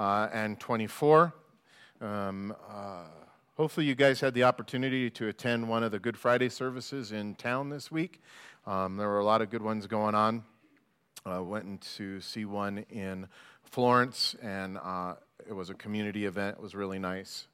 uh, and 24. Um, uh, hopefully, you guys had the opportunity to attend one of the Good Friday services in town this week. Um, there were a lot of good ones going on. Uh, went to see one in Florence, and uh, it was a community event. It was really nice.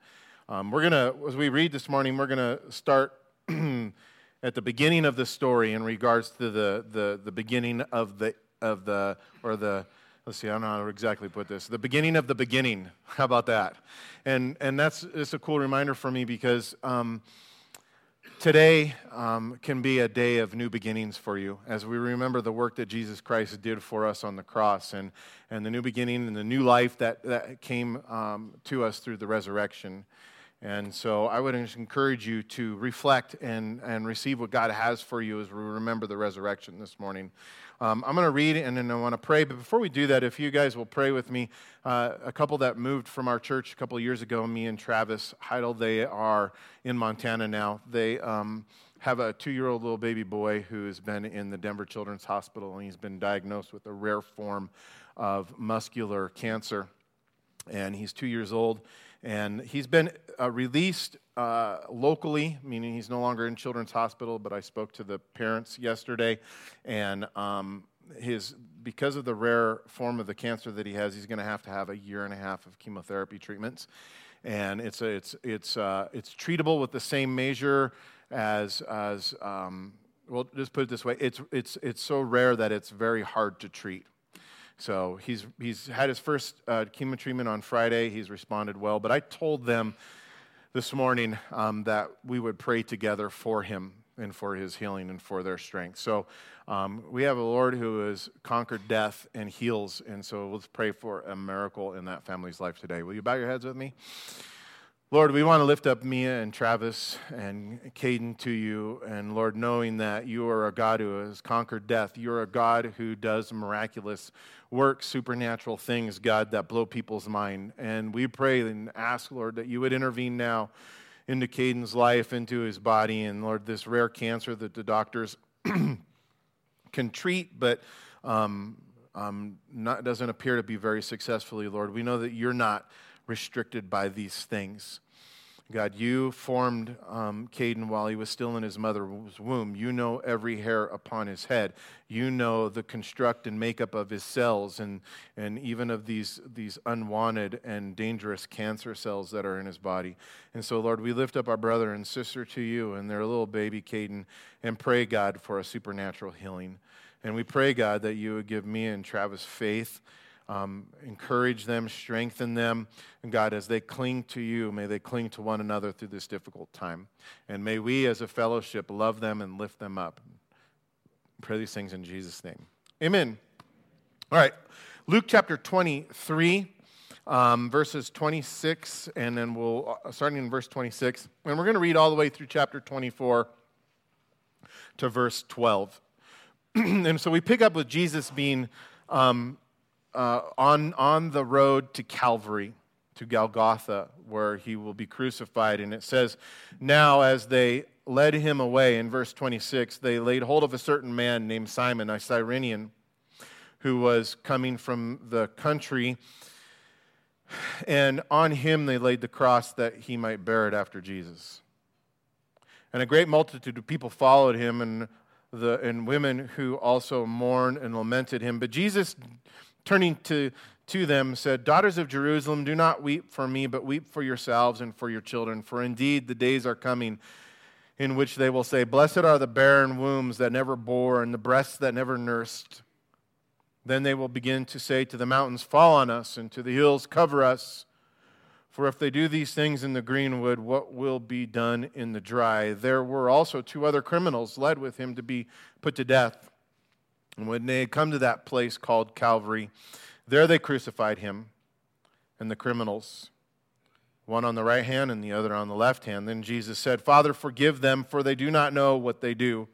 Um, we're going to, as we read this morning, we're going to start at the beginning of the story in regards to the, the, the beginning of the, of the, or the, let's see, I don't know how to exactly put this, the beginning of the beginning. How about that? And, and that's it's a cool reminder for me because um, today um, can be a day of new beginnings for you as we remember the work that Jesus Christ did for us on the cross and, and the new beginning and the new life that, that came um, to us through the resurrection. And so I would encourage you to reflect and, and receive what God has for you as we remember the resurrection this morning. Um, I'm going to read and then I want to pray. But before we do that, if you guys will pray with me, uh, a couple that moved from our church a couple years ago, Mia and Travis Heidel, they are in Montana now. They um, have a two year old little baby boy who has been in the Denver Children's Hospital and he's been diagnosed with a rare form of muscular cancer. And he's two years old and he's been uh, released uh, locally, meaning he's no longer in Children's Hospital, but I spoke to the parents yesterday, and um, his, because of the rare form of the cancer that he has, he's going to have to have a year and a half of chemotherapy treatments. And it's, a, it's, it's, uh, it's treatable with the same measure as, as um, well, just put it this way it's, it's, it's so rare that it's very hard to treat. So he's, he's had his first uh, chemo treatment on Friday. He's responded well. But I told them this morning um, that we would pray together for him and for his healing and for their strength. So um, we have a Lord who has conquered death and heals. And so let's pray for a miracle in that family's life today. Will you bow your heads with me? Lord, we want to lift up Mia and Travis and Caden to you. And Lord, knowing that you are a God who has conquered death, you're a God who does miraculous work, supernatural things, God, that blow people's mind. And we pray and ask, Lord, that you would intervene now into Caden's life, into his body. And Lord, this rare cancer that the doctors can treat, but um, um, not, doesn't appear to be very successfully, Lord. We know that you're not restricted by these things. God, you formed um, Caden while he was still in his mother's womb. You know every hair upon his head. You know the construct and makeup of his cells and, and even of these, these unwanted and dangerous cancer cells that are in his body. And so, Lord, we lift up our brother and sister to you and their little baby, Caden, and pray, God, for a supernatural healing. And we pray, God, that you would give Mia and Travis faith um, encourage them, strengthen them. And God, as they cling to you, may they cling to one another through this difficult time. And may we as a fellowship love them and lift them up. Pray these things in Jesus' name. Amen. All right, Luke chapter 23. Um, verses 26, and then we'll, uh, starting in verse 26, and we're going to read all the way through chapter 24 to verse 12. and so we pick up with Jesus being um, uh, on, on the road to Calvary, to Golgotha, where he will be crucified. And it says, Now as they led him away, in verse 26, they laid hold of a certain man named Simon, a Cyrenian, who was coming from the country. And on him they laid the cross that he might bear it after Jesus. And a great multitude of people followed him, and, the, and women who also mourned and lamented him. But Jesus turning to, to them, said, Daughters of Jerusalem, do not weep for me, but weep for yourselves and for your children. For indeed the days are coming in which they will say, Blessed are the barren wombs that never bore, and the breasts that never nursed. Then they will begin to say to the mountains, Fall on us, and to the hills, Cover us. For if they do these things in the greenwood, what will be done in the dry? There were also two other criminals led with him to be put to death. And when they had come to that place called Calvary, there they crucified him and the criminals, one on the right hand and the other on the left hand. Then Jesus said, Father, forgive them, for they do not know what they do.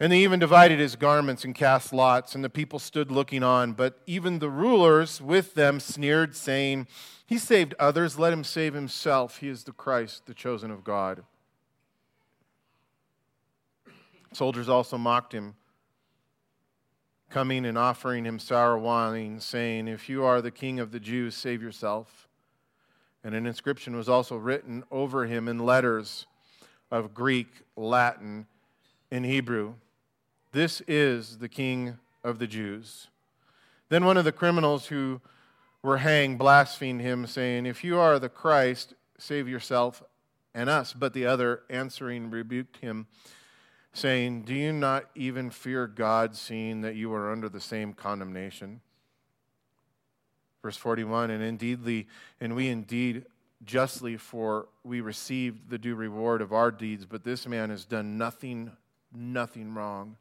And they even divided his garments and cast lots, and the people stood looking on. But even the rulers with them sneered, saying, He saved others, let him save himself. He is the Christ, the chosen of God. Soldiers also mocked him coming and offering him sour wine, saying, If you are the king of the Jews, save yourself. And an inscription was also written over him in letters of Greek, Latin, and Hebrew This is the king of the Jews. Then one of the criminals who were hanged blasphemed him, saying, If you are the Christ, save yourself and us. But the other answering rebuked him saying, Do you not even fear God, seeing that you are under the same condemnation? Verse 41 And indeedly, and we indeed justly, for we received the due reward of our deeds, but this man has done nothing, nothing wrong.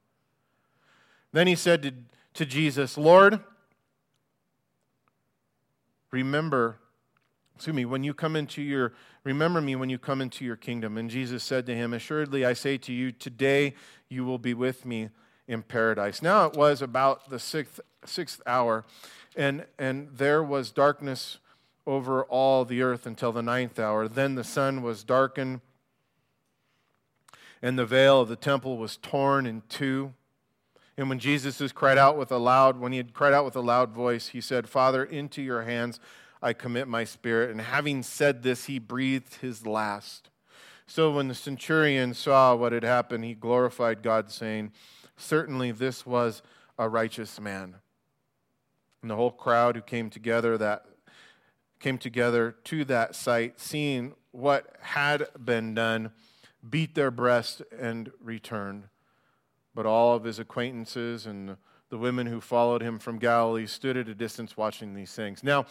Then he said to, to Jesus, Lord, remember excuse me, when you come into your, remember me when you come into your kingdom. And Jesus said to him, Assuredly, I say to you, today you will be with me in paradise. Now it was about the sixth, sixth hour, and, and there was darkness over all the earth until the ninth hour. Then the sun was darkened, and the veil of the temple was torn in two. And when Jesus cried out with a loud, when he had cried out with a loud voice, he said, Father, into your hands I commit my spirit. And having said this, he breathed his last. So when the centurion saw what had happened, he glorified God, saying, Certainly this was a righteous man. And the whole crowd who came together that came together to that sight, seeing what had been done, beat their breast and returned. But all of his acquaintances and the women who followed him from Galilee stood at a distance watching these things. Now,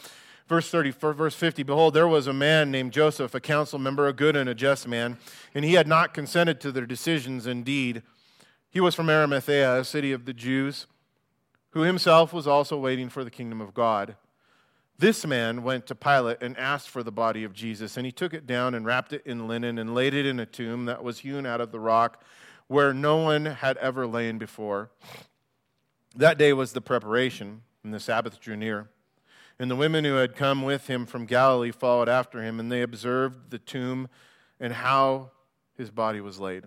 Verse 30, verse 50, behold, there was a man named Joseph, a council member, a good and a just man, and he had not consented to their decisions. Indeed, he was from Arimathea, a city of the Jews, who himself was also waiting for the kingdom of God. This man went to Pilate and asked for the body of Jesus, and he took it down and wrapped it in linen and laid it in a tomb that was hewn out of the rock where no one had ever lain before. That day was the preparation, and the Sabbath drew near. And the women who had come with him from Galilee followed after him, and they observed the tomb and how his body was laid.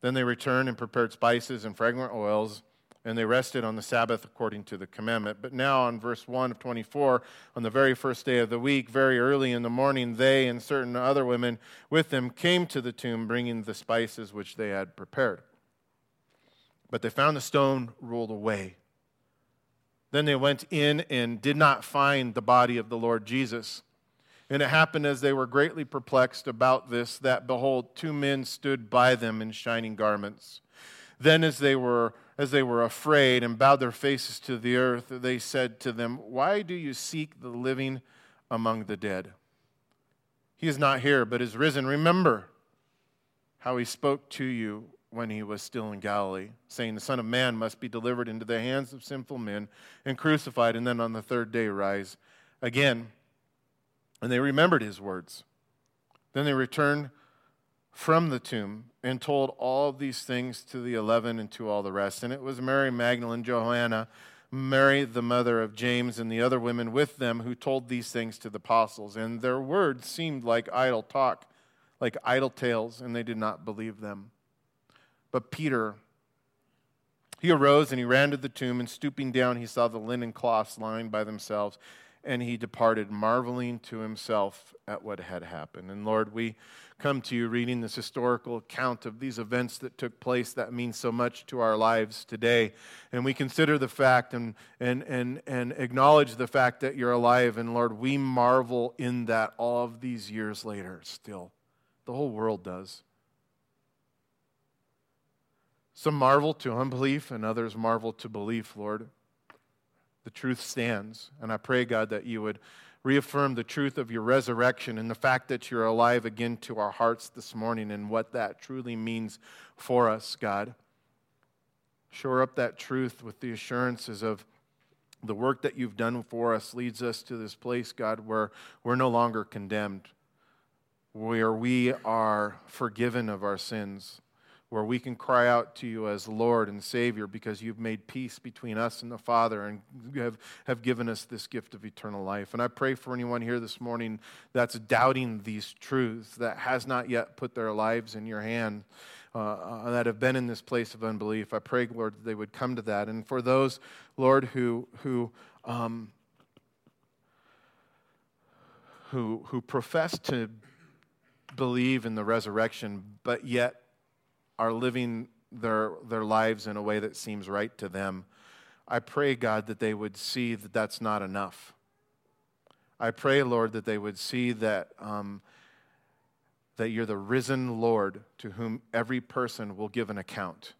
Then they returned and prepared spices and fragrant oils, and they rested on the Sabbath according to the commandment. But now, on verse 1 of 24, on the very first day of the week, very early in the morning, they and certain other women with them came to the tomb, bringing the spices which they had prepared. But they found the stone rolled away. Then they went in and did not find the body of the Lord Jesus. And it happened as they were greatly perplexed about this that behold two men stood by them in shining garments. Then as they were as they were afraid and bowed their faces to the earth they said to them why do you seek the living among the dead He is not here but is risen remember how he spoke to you when he was still in Galilee, saying, The Son of Man must be delivered into the hands of sinful men and crucified, and then on the third day rise again. And they remembered his words. Then they returned from the tomb and told all these things to the eleven and to all the rest. And it was Mary Magdalene, Joanna, Mary, the mother of James, and the other women with them who told these things to the apostles. And their words seemed like idle talk, like idle tales, and they did not believe them. But Peter, he arose and he ran to the tomb, and stooping down, he saw the linen cloths lying by themselves, and he departed, marveling to himself at what had happened. And Lord, we come to you reading this historical account of these events that took place that mean so much to our lives today. And we consider the fact and, and, and, and acknowledge the fact that you're alive. And Lord, we marvel in that all of these years later still. The whole world does. Some marvel to unbelief, and others marvel to belief, Lord. The truth stands. And I pray, God, that you would reaffirm the truth of your resurrection and the fact that you're alive again to our hearts this morning and what that truly means for us, God. Shore up that truth with the assurances of the work that you've done for us leads us to this place, God, where we're no longer condemned, where we are forgiven of our sins where we can cry out to you as Lord and Savior because you've made peace between us and the Father and have, have given us this gift of eternal life. And I pray for anyone here this morning that's doubting these truths, that has not yet put their lives in your hand. Uh, uh, that have been in this place of unbelief. I pray, Lord, that they would come to that. And for those, Lord, who who um, who who profess to believe in the resurrection, but yet are living their, their lives in a way that seems right to them. I pray, God, that they would see that that's not enough. I pray, Lord, that they would see that, um, that you're the risen Lord to whom every person will give an account.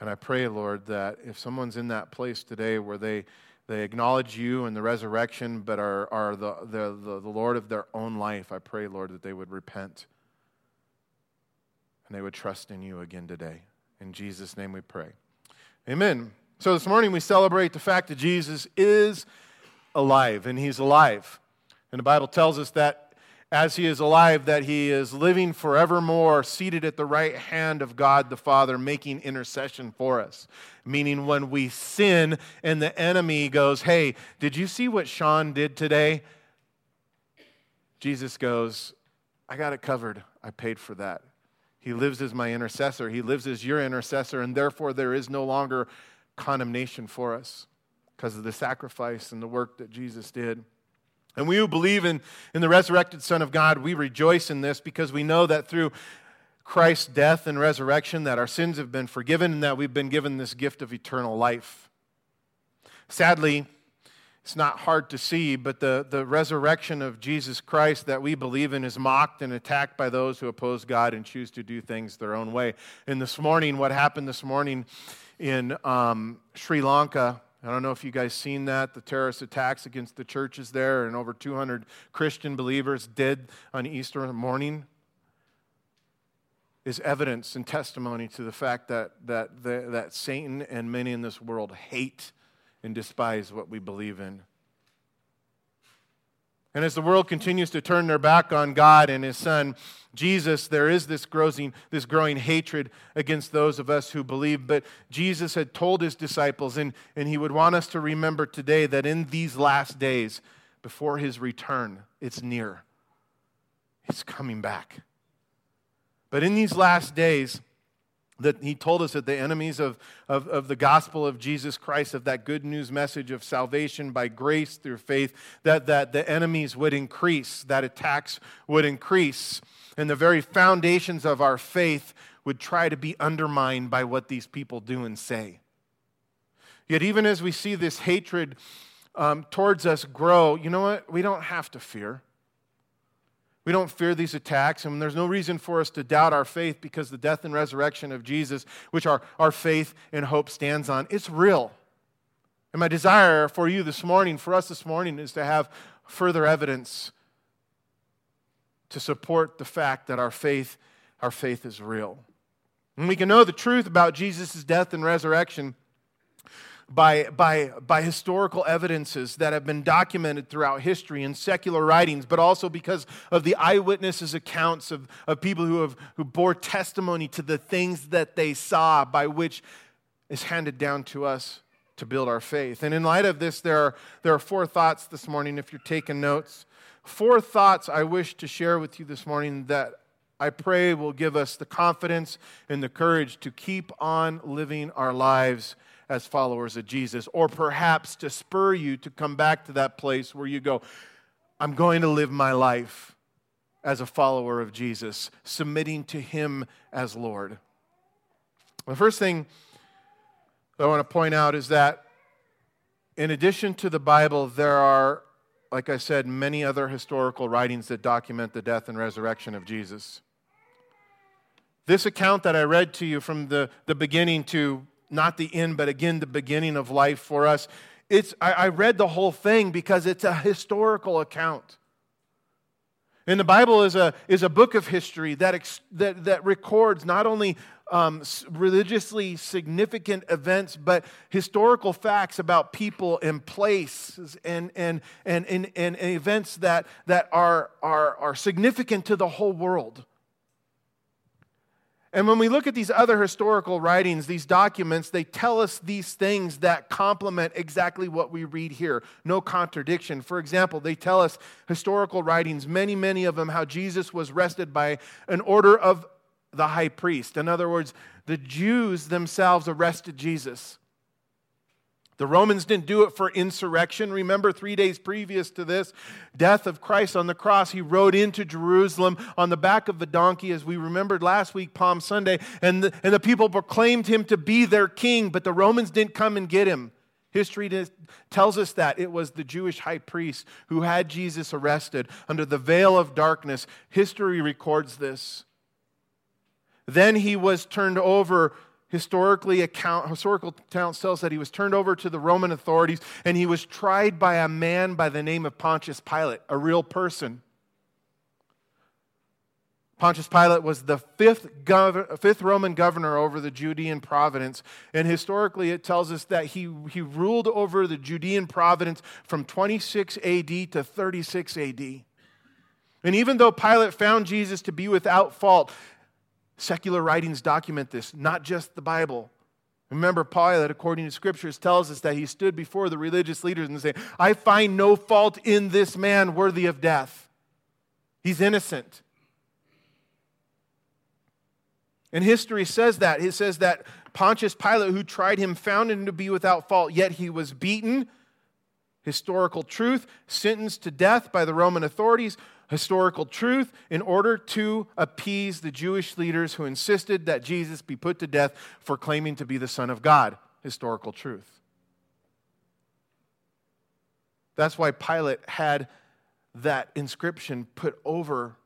And I pray, Lord, that if someone's in that place today where they, they acknowledge you and the resurrection, but are, are the, the, the, the Lord of their own life, I pray, Lord, that they would repent and they would trust in you again today. In Jesus' name we pray. Amen. So this morning we celebrate the fact that Jesus is alive, and he's alive. And the Bible tells us that as he is alive, that he is living forevermore, seated at the right hand of God the Father, making intercession for us. Meaning, when we sin and the enemy goes, Hey, did you see what Sean did today? Jesus goes, I got it covered. I paid for that. He lives as my intercessor. He lives as your intercessor, and therefore there is no longer condemnation for us because of the sacrifice and the work that Jesus did. And we who believe in, in the resurrected Son of God, we rejoice in this because we know that through Christ's death and resurrection that our sins have been forgiven and that we've been given this gift of eternal life. Sadly, it's not hard to see, but the, the resurrection of Jesus Christ that we believe in is mocked and attacked by those who oppose God and choose to do things their own way. And this morning, what happened this morning in um, Sri Lanka, I don't know if you guys seen that, the terrorist attacks against the churches there, and over 200 Christian believers dead on Easter morning, is evidence and testimony to the fact that, that, the, that Satan and many in this world hate and despise what we believe in. And as the world continues to turn their back on God and His Son, Jesus, there is this growing, this growing hatred against those of us who believe. But Jesus had told His disciples, and, and He would want us to remember today that in these last days, before His return, it's near. It's coming back. But in these last days, that he told us that the enemies of, of, of, the gospel of Jesus Christ, of that good news message of salvation by grace through faith, that, that the enemies would increase, that attacks would increase, and the very foundations of our faith would try to be undermined by what these people do and say. Yet, even as we see this hatred um, towards us grow, you know what? We don't have to fear. We don't fear these attacks, and there's no reason for us to doubt our faith because the death and resurrection of Jesus, which our, our faith and hope stands on, it's real. And my desire for you this morning, for us this morning, is to have further evidence to support the fact that our faith, our faith is real. And we can know the truth about Jesus' death and resurrection by, by, by historical evidences that have been documented throughout history and secular writings, but also because of the eyewitnesses' accounts of, of people who, have, who bore testimony to the things that they saw, by which is handed down to us to build our faith. And in light of this, there are, there are four thoughts this morning, if you're taking notes. Four thoughts I wish to share with you this morning that I pray will give us the confidence and the courage to keep on living our lives as followers of Jesus, or perhaps to spur you to come back to that place where you go, I'm going to live my life as a follower of Jesus, submitting to Him as Lord. The first thing I want to point out is that in addition to the Bible, there are, like I said, many other historical writings that document the death and resurrection of Jesus. This account that I read to you from the, the beginning to not the end, but again, the beginning of life for us. It's, I, I read the whole thing because it's a historical account. And the Bible is a, is a book of history that, ex, that, that records not only um, religiously significant events, but historical facts about people and places and, and, and, and, and events that, that are, are, are significant to the whole world. And when we look at these other historical writings, these documents, they tell us these things that complement exactly what we read here. No contradiction. For example, they tell us historical writings, many, many of them, how Jesus was arrested by an order of the high priest. In other words, the Jews themselves arrested Jesus. The Romans didn't do it for insurrection. Remember, three days previous to this death of Christ on the cross, he rode into Jerusalem on the back of a donkey, as we remembered last week, Palm Sunday, and the, and the people proclaimed him to be their king, but the Romans didn't come and get him. History tells us that it was the Jewish high priest who had Jesus arrested under the veil of darkness. History records this. Then he was turned over historically account, historical accounts tells that he was turned over to the Roman authorities and he was tried by a man by the name of Pontius Pilate, a real person. Pontius Pilate was the fifth, gov- fifth Roman governor over the Judean province. And historically, it tells us that he, he ruled over the Judean province from 26 AD to 36 AD. And even though Pilate found Jesus to be without fault, Secular writings document this, not just the Bible. Remember, Pilate, according to scriptures, tells us that he stood before the religious leaders and said, I find no fault in this man worthy of death. He's innocent. And history says that. It says that Pontius Pilate, who tried him, found him to be without fault, yet he was beaten. Historical truth, sentenced to death by the Roman authorities, historical truth in order to appease the Jewish leaders who insisted that Jesus be put to death for claiming to be the Son of God. Historical truth. That's why Pilate had that inscription put over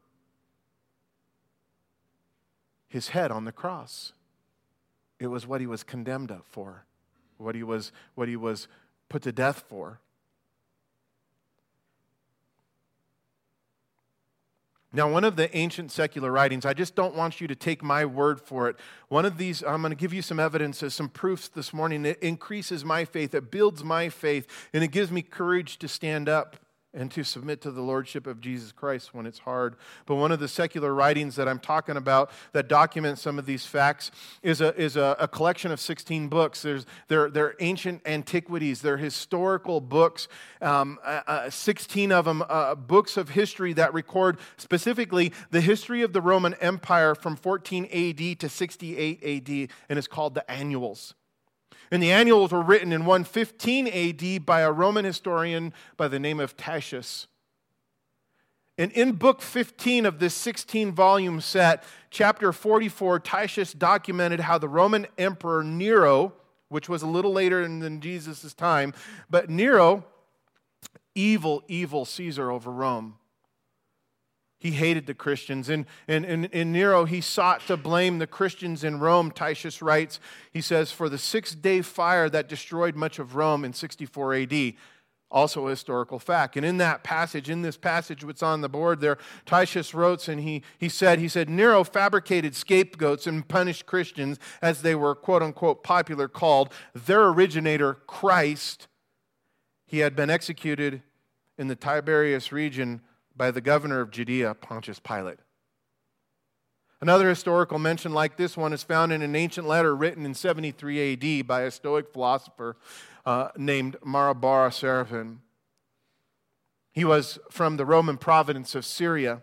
his head on the cross. It was what he was condemned for, what he was, what he was put to death for. Now, one of the ancient secular writings, I just don't want you to take my word for it. One of these, I'm going to give you some evidence, uh, some proofs this morning. It increases my faith, it builds my faith, and it gives me courage to stand up and to submit to the lordship of Jesus Christ when it's hard. But one of the secular writings that I'm talking about that documents some of these facts is a, is a, a collection of 16 books. There's, they're, they're ancient antiquities, they're historical books, um, uh, uh, 16 of them uh, books of history that record specifically the history of the Roman Empire from 14 AD to 68 AD, and it's called the Annuals. And the annuals were written in 115 AD by a Roman historian by the name of Tacitus. And in book 15 of this 16 volume set, chapter 44, Tacitus documented how the Roman emperor Nero, which was a little later than Jesus' time, but Nero, evil, evil Caesar over Rome, he hated the Christians. And in, in, in, Nero, he sought to blame the Christians in Rome. Tacitus writes, he says, for the six day fire that destroyed much of Rome in 64 AD. Also a historical fact. And in that passage, in this passage, what's on the board there, Tacitus wrote, and he, he said, he said, Nero fabricated scapegoats and punished Christians as they were quote unquote popular called. Their originator, Christ, he had been executed in the Tiberius region by the governor of Judea, Pontius Pilate. Another historical mention like this one is found in an ancient letter written in 73 AD by a Stoic philosopher uh, named Mara bar Serapion. He was from the Roman province of Syria.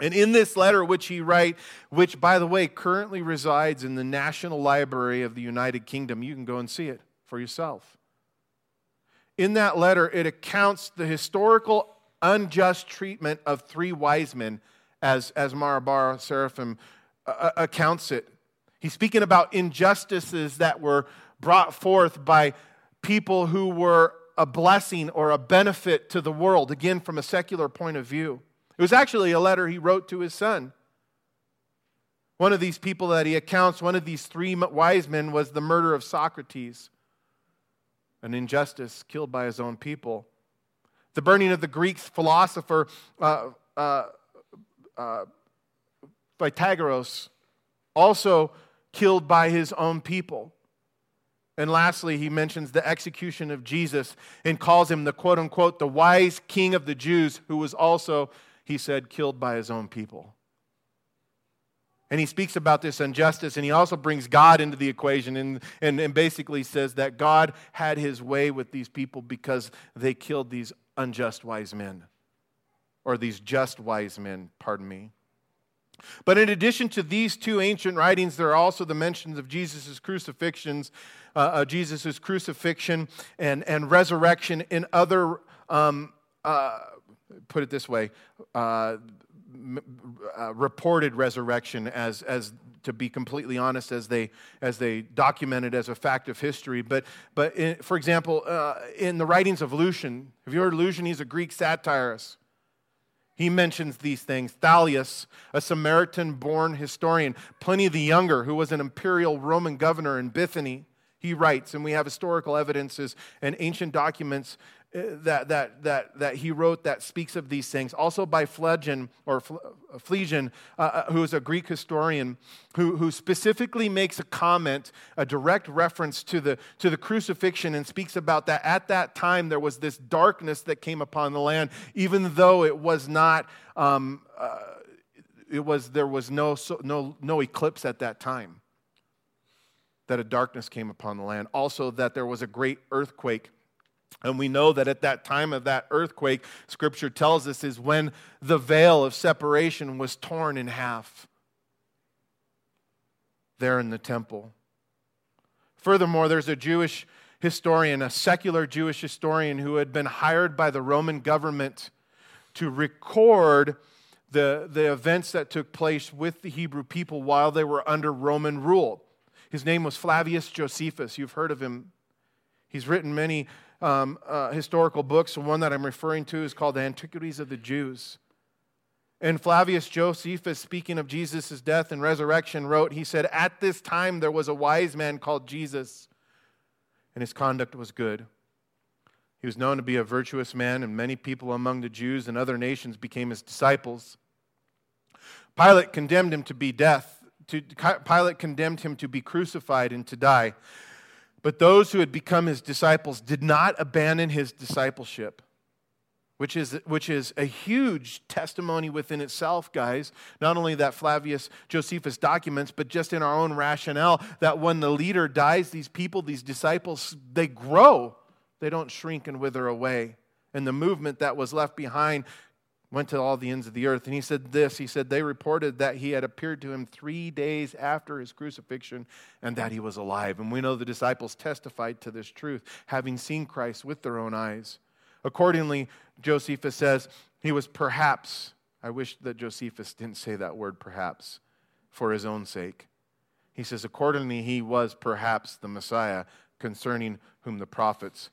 And in this letter, which he write, which by the way currently resides in the National Library of the United Kingdom, you can go and see it for yourself. In that letter, it accounts the historical unjust treatment of three wise men, as, as Mara bar Serapion uh, uh, accounts it. He's speaking about injustices that were brought forth by people who were a blessing or a benefit to the world, again, from a secular point of view. It was actually a letter he wrote to his son. One of these people that he accounts, one of these three wise men, was the murder of Socrates, an injustice killed by his own people. The burning of the Greek philosopher uh, uh, uh, Pythagoras, also killed by his own people. And lastly, he mentions the execution of Jesus and calls him the quote unquote the wise king of the Jews, who was also, he said, killed by his own people. And he speaks about this injustice, and he also brings God into the equation and, and, and basically says that God had his way with these people because they killed these unjust wise men, or these just wise men, pardon me. But in addition to these two ancient writings, there are also the mentions of Jesus' crucifixions, uh, uh, Jesus' crucifixion and, and resurrection in other, um, uh, put it this way, uh, uh, reported resurrection as, as to be completely honest, as they, as they documented as a fact of history. But, but in, for example, uh, in the writings of Lucian, have you heard Lucian? He's a Greek satirist. He mentions these things. Thallus, a Samaritan born historian, Pliny the Younger, who was an imperial Roman governor in Bithynia, he writes, and we have historical evidences and ancient documents that, that, that, that he wrote that speaks of these things. Also by Phlegon, or Phlegon, uh, uh, who is a Greek historian, who, who specifically makes a comment, a direct reference to the, to the crucifixion, and speaks about that at that time there was this darkness that came upon the land, even though it was not, um, uh, it was, there was no, no, no eclipse at that time. That a darkness came upon the land. Also, that there was a great earthquake and we know that at that time of that earthquake, scripture tells us, is when the veil of separation was torn in half there in the temple. Furthermore, there's a Jewish historian, a secular Jewish historian, who had been hired by the Roman government to record the, the events that took place with the Hebrew people while they were under Roman rule. His name was Flavius Josephus. You've heard of him. He's written many um, uh, historical books. One that I'm referring to is called The Antiquities of the Jews. And Flavius Josephus, speaking of Jesus' death and resurrection, wrote, he said, At this time there was a wise man called Jesus, and his conduct was good. He was known to be a virtuous man, and many people among the Jews and other nations became his disciples. Pilate condemned him to be death. To, Pilate condemned him to be crucified and to die. But those who had become his disciples did not abandon his discipleship, which is, which is a huge testimony within itself, guys. Not only that Flavius Josephus documents, but just in our own rationale that when the leader dies, these people, these disciples, they grow, they don't shrink and wither away. And the movement that was left behind went to all the ends of the earth. And he said this He said, They reported that he had appeared to him three days after his crucifixion and that he was alive. And we know the disciples testified to this truth, having seen Christ with their own eyes. Accordingly, Josephus says, He was perhaps, I wish that Josephus didn't say that word perhaps, for his own sake. He says, Accordingly, he was perhaps the Messiah concerning whom the prophets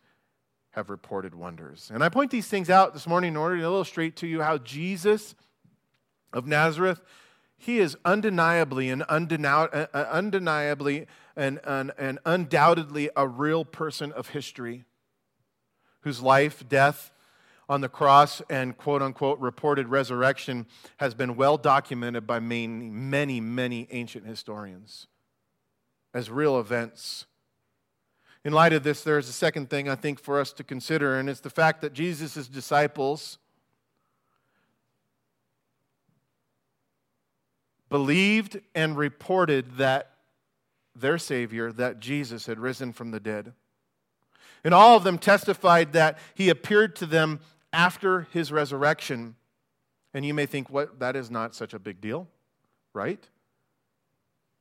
have reported wonders. And I point these things out this morning in order to illustrate to you how Jesus of Nazareth, he is undeniably and uh, uh, undeniably and, and, and undoubtedly a real person of history whose life, death, on the cross and quote unquote reported resurrection has been well documented by many, many, many ancient historians as real events in light of this, there's a second thing I think for us to consider, and it's the fact that Jesus' disciples believed and reported that their Savior, that Jesus, had risen from the dead. And all of them testified that he appeared to them after his resurrection. And you may think, what, that is not such a big deal, right?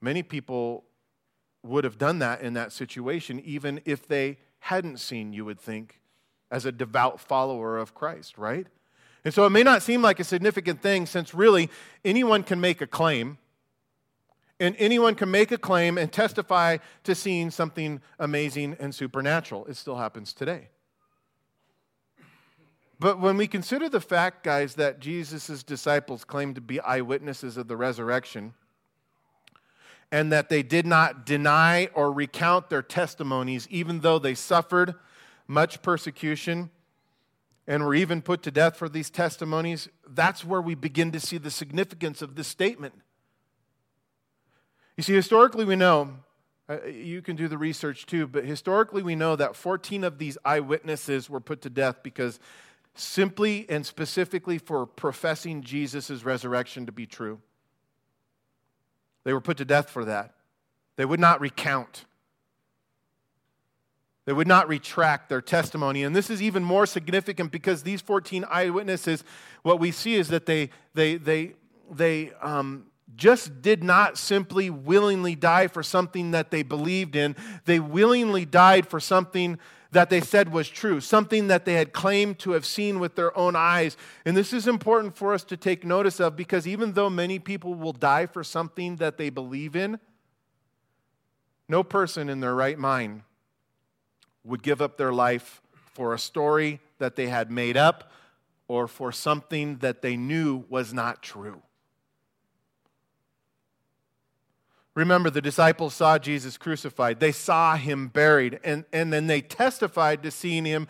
Many people would have done that in that situation, even if they hadn't seen, you would think, as a devout follower of Christ, right? And so it may not seem like a significant thing since really anyone can make a claim. And anyone can make a claim and testify to seeing something amazing and supernatural. It still happens today. But when we consider the fact, guys, that Jesus' disciples claimed to be eyewitnesses of the resurrection, and that they did not deny or recount their testimonies, even though they suffered much persecution and were even put to death for these testimonies, that's where we begin to see the significance of this statement. You see, historically, we know, uh, you can do the research too, but historically, we know that 14 of these eyewitnesses were put to death because simply and specifically for professing Jesus' resurrection to be true. They were put to death for that. They would not recount. They would not retract their testimony. And this is even more significant because these 14 eyewitnesses, what we see is that they, they, they, they um, just did not simply willingly die for something that they believed in. They willingly died for something that they said was true, something that they had claimed to have seen with their own eyes. And this is important for us to take notice of because even though many people will die for something that they believe in, no person in their right mind would give up their life for a story that they had made up or for something that they knew was not true. Remember, the disciples saw Jesus crucified. They saw him buried, and, and then they testified to seeing him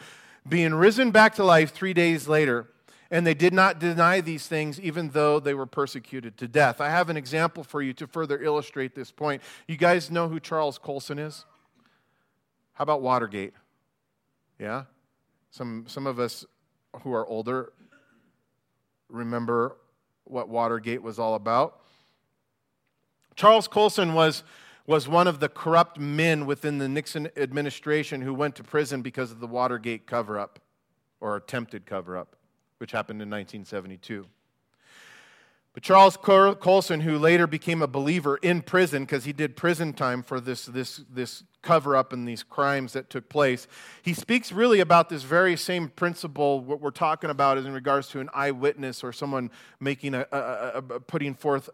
being risen back to life three days later. And they did not deny these things, even though they were persecuted to death. I have an example for you to further illustrate this point. You guys know who Charles Colson is? How about Watergate? Yeah? Some, some of us who are older remember what Watergate was all about. Charles Colson was, was one of the corrupt men within the Nixon administration who went to prison because of the Watergate cover up or attempted cover up, which happened in 1972. But Charles Colson, who later became a believer in prison because he did prison time for this, this, this cover up and these crimes that took place, he speaks really about this very same principle. What we're talking about is in regards to an eyewitness or someone making a, a, a putting forth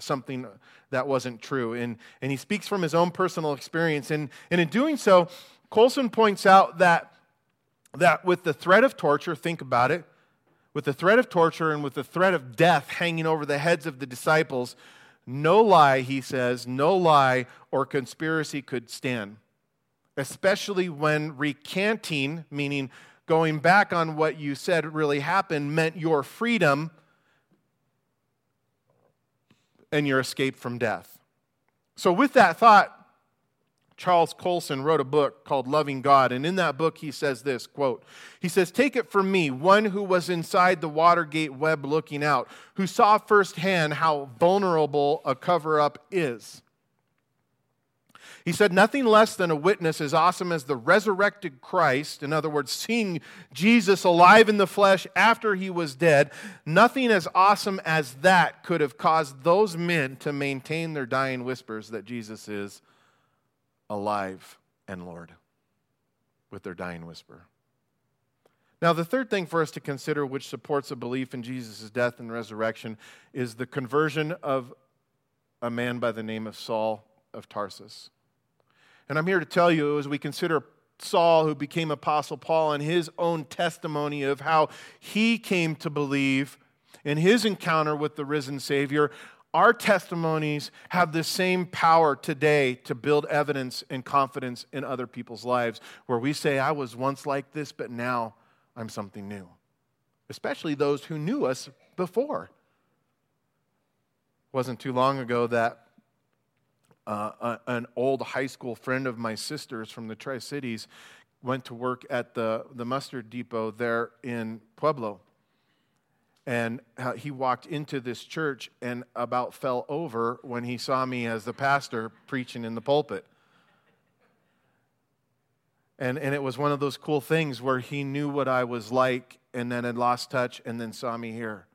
something that wasn't true. And, and he speaks from his own personal experience. And, and in doing so, Colson points out that, that with the threat of torture, think about it, with the threat of torture and with the threat of death hanging over the heads of the disciples, no lie, he says, no lie or conspiracy could stand. Especially when recanting, meaning going back on what you said really happened, meant your freedom and your escape from death. So, with that thought, Charles Colson wrote a book called Loving God, and in that book he says this quote, he says, Take it from me, one who was inside the Watergate web looking out, who saw firsthand how vulnerable a cover up is. He said, Nothing less than a witness as awesome as the resurrected Christ, in other words, seeing Jesus alive in the flesh after he was dead, nothing as awesome as that could have caused those men to maintain their dying whispers that Jesus is alive and Lord with their dying whisper. Now, the third thing for us to consider, which supports a belief in Jesus' death and resurrection, is the conversion of a man by the name of Saul of Tarsus. And I'm here to tell you, as we consider Saul, who became Apostle Paul, and his own testimony of how he came to believe in his encounter with the risen Savior, our testimonies have the same power today to build evidence and confidence in other people's lives, where we say, I was once like this, but now I'm something new. Especially those who knew us before. It wasn't too long ago that uh, an old high school friend of my sister's from the Tri Cities went to work at the, the mustard depot there in Pueblo and he walked into this church and about fell over when he saw me as the pastor preaching in the pulpit. And, and it was one of those cool things where he knew what I was like and then had lost touch and then saw me here.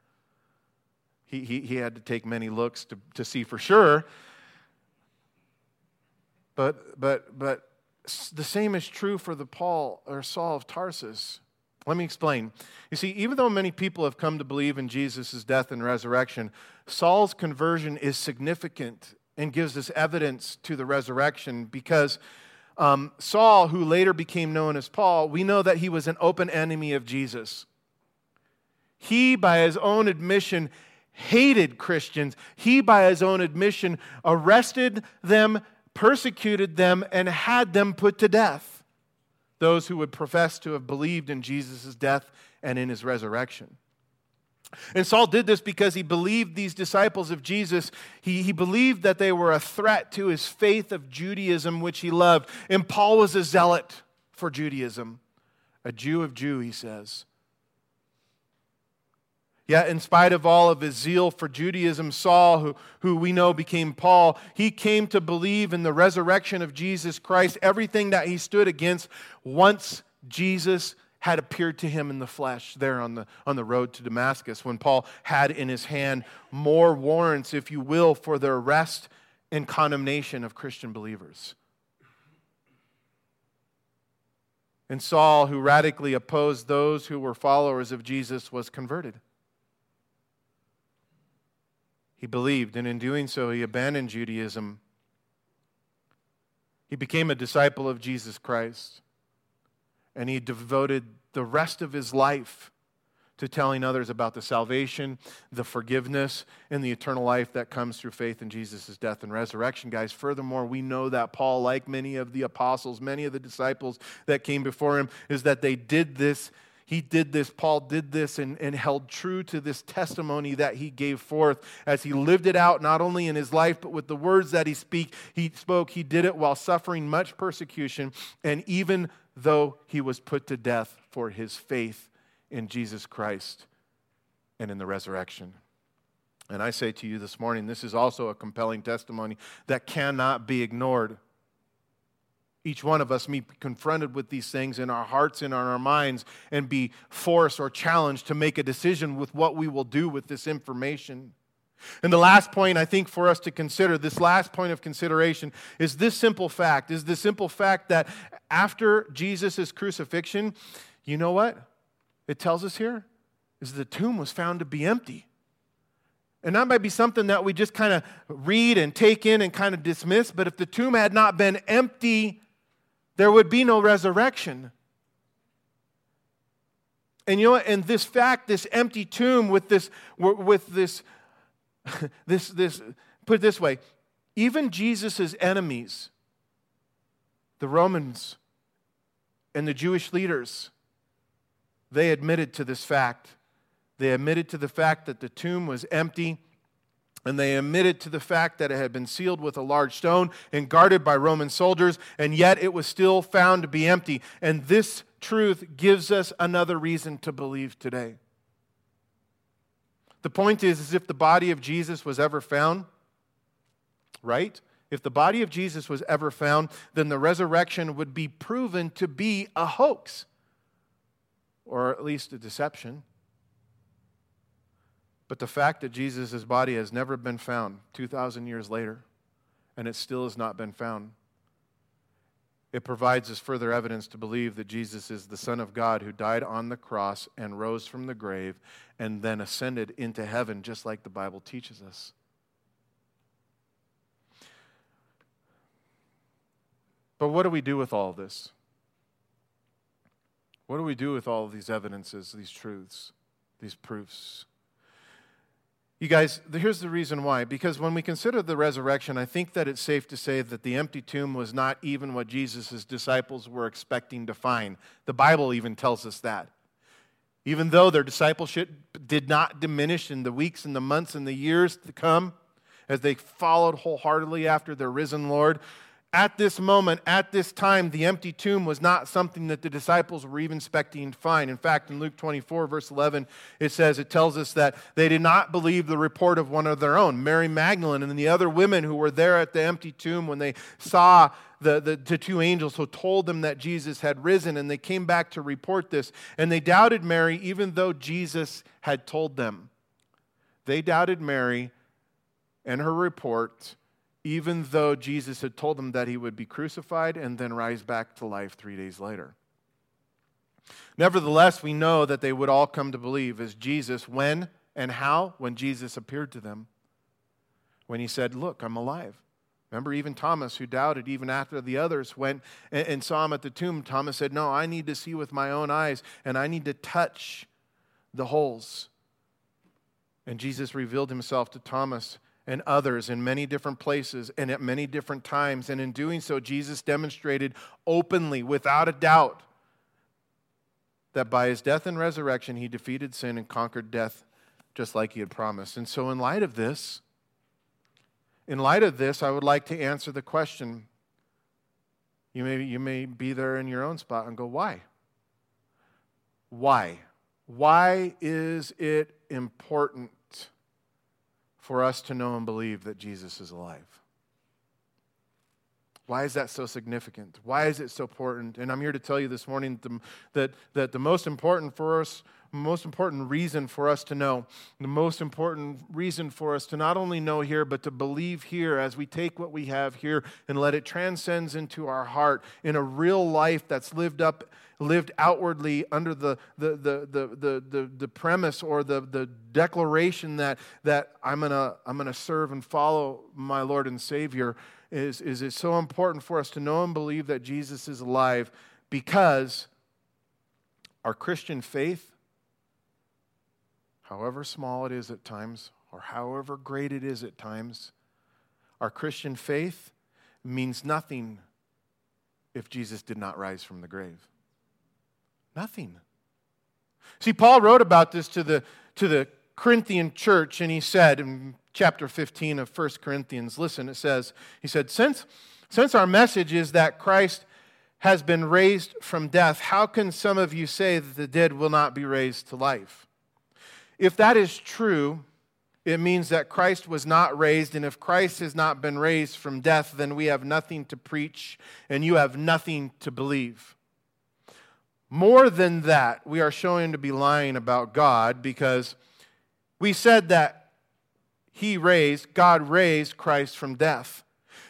He, he, he had to take many looks to, to see for sure. But, but, but the same is true for the Paul or Saul of Tarsus. Let me explain. You see, even though many people have come to believe in Jesus' death and resurrection, Saul's conversion is significant and gives us evidence to the resurrection because um, Saul, who later became known as Paul, we know that he was an open enemy of Jesus. He, by his own admission, hated Christians. He, by his own admission, arrested them, persecuted them, and had them put to death those who would profess to have believed in Jesus' death and in his resurrection. And Saul did this because he believed these disciples of Jesus, he, he believed that they were a threat to his faith of Judaism, which he loved. And Paul was a zealot for Judaism, a Jew of Jew, he says. Yet, in spite of all of his zeal for Judaism, Saul, who, who we know became Paul, he came to believe in the resurrection of Jesus Christ, everything that he stood against once Jesus had appeared to him in the flesh there on the, on the road to Damascus, when Paul had in his hand more warrants, if you will, for the arrest and condemnation of Christian believers. And Saul, who radically opposed those who were followers of Jesus, was converted. He believed, and in doing so, he abandoned Judaism. He became a disciple of Jesus Christ, and he devoted the rest of his life to telling others about the salvation, the forgiveness, and the eternal life that comes through faith in Jesus' death and resurrection, guys. Furthermore, we know that Paul, like many of the apostles, many of the disciples that came before him, is that they did this he did this, Paul did this, and, and held true to this testimony that he gave forth as he lived it out, not only in his life, but with the words that he speak, he spoke. He did it while suffering much persecution, and even though he was put to death for his faith in Jesus Christ and in the resurrection. And I say to you this morning, this is also a compelling testimony that cannot be ignored each one of us be confronted with these things in our hearts and in our minds and be forced or challenged to make a decision with what we will do with this information. And the last point I think for us to consider, this last point of consideration, is this simple fact is the simple fact that after Jesus' crucifixion, you know what? It tells us here is the tomb was found to be empty. And that might be something that we just kind of read and take in and kind of dismiss, but if the tomb had not been empty, there would be no resurrection. And you know? And this fact, this empty tomb with this, with this, this, this, put it this way, even Jesus' enemies, the Romans and the Jewish leaders, they admitted to this fact. They admitted to the fact that the tomb was empty and they admitted to the fact that it had been sealed with a large stone and guarded by Roman soldiers, and yet it was still found to be empty. And this truth gives us another reason to believe today. The point is, is if the body of Jesus was ever found, right? If the body of Jesus was ever found, then the resurrection would be proven to be a hoax, or at least a deception. But the fact that Jesus' body has never been found 2,000 years later, and it still has not been found, it provides us further evidence to believe that Jesus is the Son of God who died on the cross and rose from the grave and then ascended into heaven, just like the Bible teaches us. But what do we do with all this? What do we do with all these evidences, these truths, these proofs? You guys, here's the reason why. Because when we consider the resurrection, I think that it's safe to say that the empty tomb was not even what Jesus' disciples were expecting to find. The Bible even tells us that. Even though their discipleship did not diminish in the weeks and the months and the years to come, as they followed wholeheartedly after their risen Lord, at this moment, at this time, the empty tomb was not something that the disciples were even expecting to find. In fact, in Luke 24, verse 11, it says, it tells us that they did not believe the report of one of their own, Mary Magdalene and the other women who were there at the empty tomb when they saw the, the, the two angels who told them that Jesus had risen, and they came back to report this. And they doubted Mary, even though Jesus had told them. They doubted Mary and her report even though Jesus had told them that he would be crucified and then rise back to life three days later. Nevertheless, we know that they would all come to believe as Jesus, when and how? When Jesus appeared to them. When he said, Look, I'm alive. Remember, even Thomas, who doubted, even after the others went and, saw him at the tomb, Thomas said, No, I need to see with my own eyes, and I need to touch the holes. And Jesus revealed himself to Thomas and others in many different places and at many different times. And in doing so, Jesus demonstrated openly, without a doubt, that by his death and resurrection, he defeated sin and conquered death just like he had promised. And so, in light of this, in light of this, I would like to answer the question. You may, you may be there in your own spot and go, why? Why? Why is it important for us to know and believe that Jesus is alive? Why is that so significant? Why is it so important? And I'm here to tell you this morning that, that the most important for us, most important reason for us to know, the most important reason for us to not only know here, but to believe here as we take what we have here and let it transcends into our heart in a real life that's lived up lived outwardly under the, the, the, the, the, the, the premise or the, the declaration that, that I'm going to I'm gonna serve and follow my Lord and Savior is, is it so important for us to know and believe that Jesus is alive because our Christian faith, however small it is at times, or however great it is at times, our Christian faith means nothing if Jesus did not rise from the grave. Nothing. See, Paul wrote about this to the, to the Corinthian church, and he said in chapter 15 of 1 Corinthians, listen, it says, he said, since, since our message is that Christ has been raised from death, how can some of you say that the dead will not be raised to life? If that is true, it means that Christ was not raised, and if Christ has not been raised from death, then we have nothing to preach, and you have nothing to believe. More than that, we are showing to be lying about God because we said that He raised, God raised Christ from death.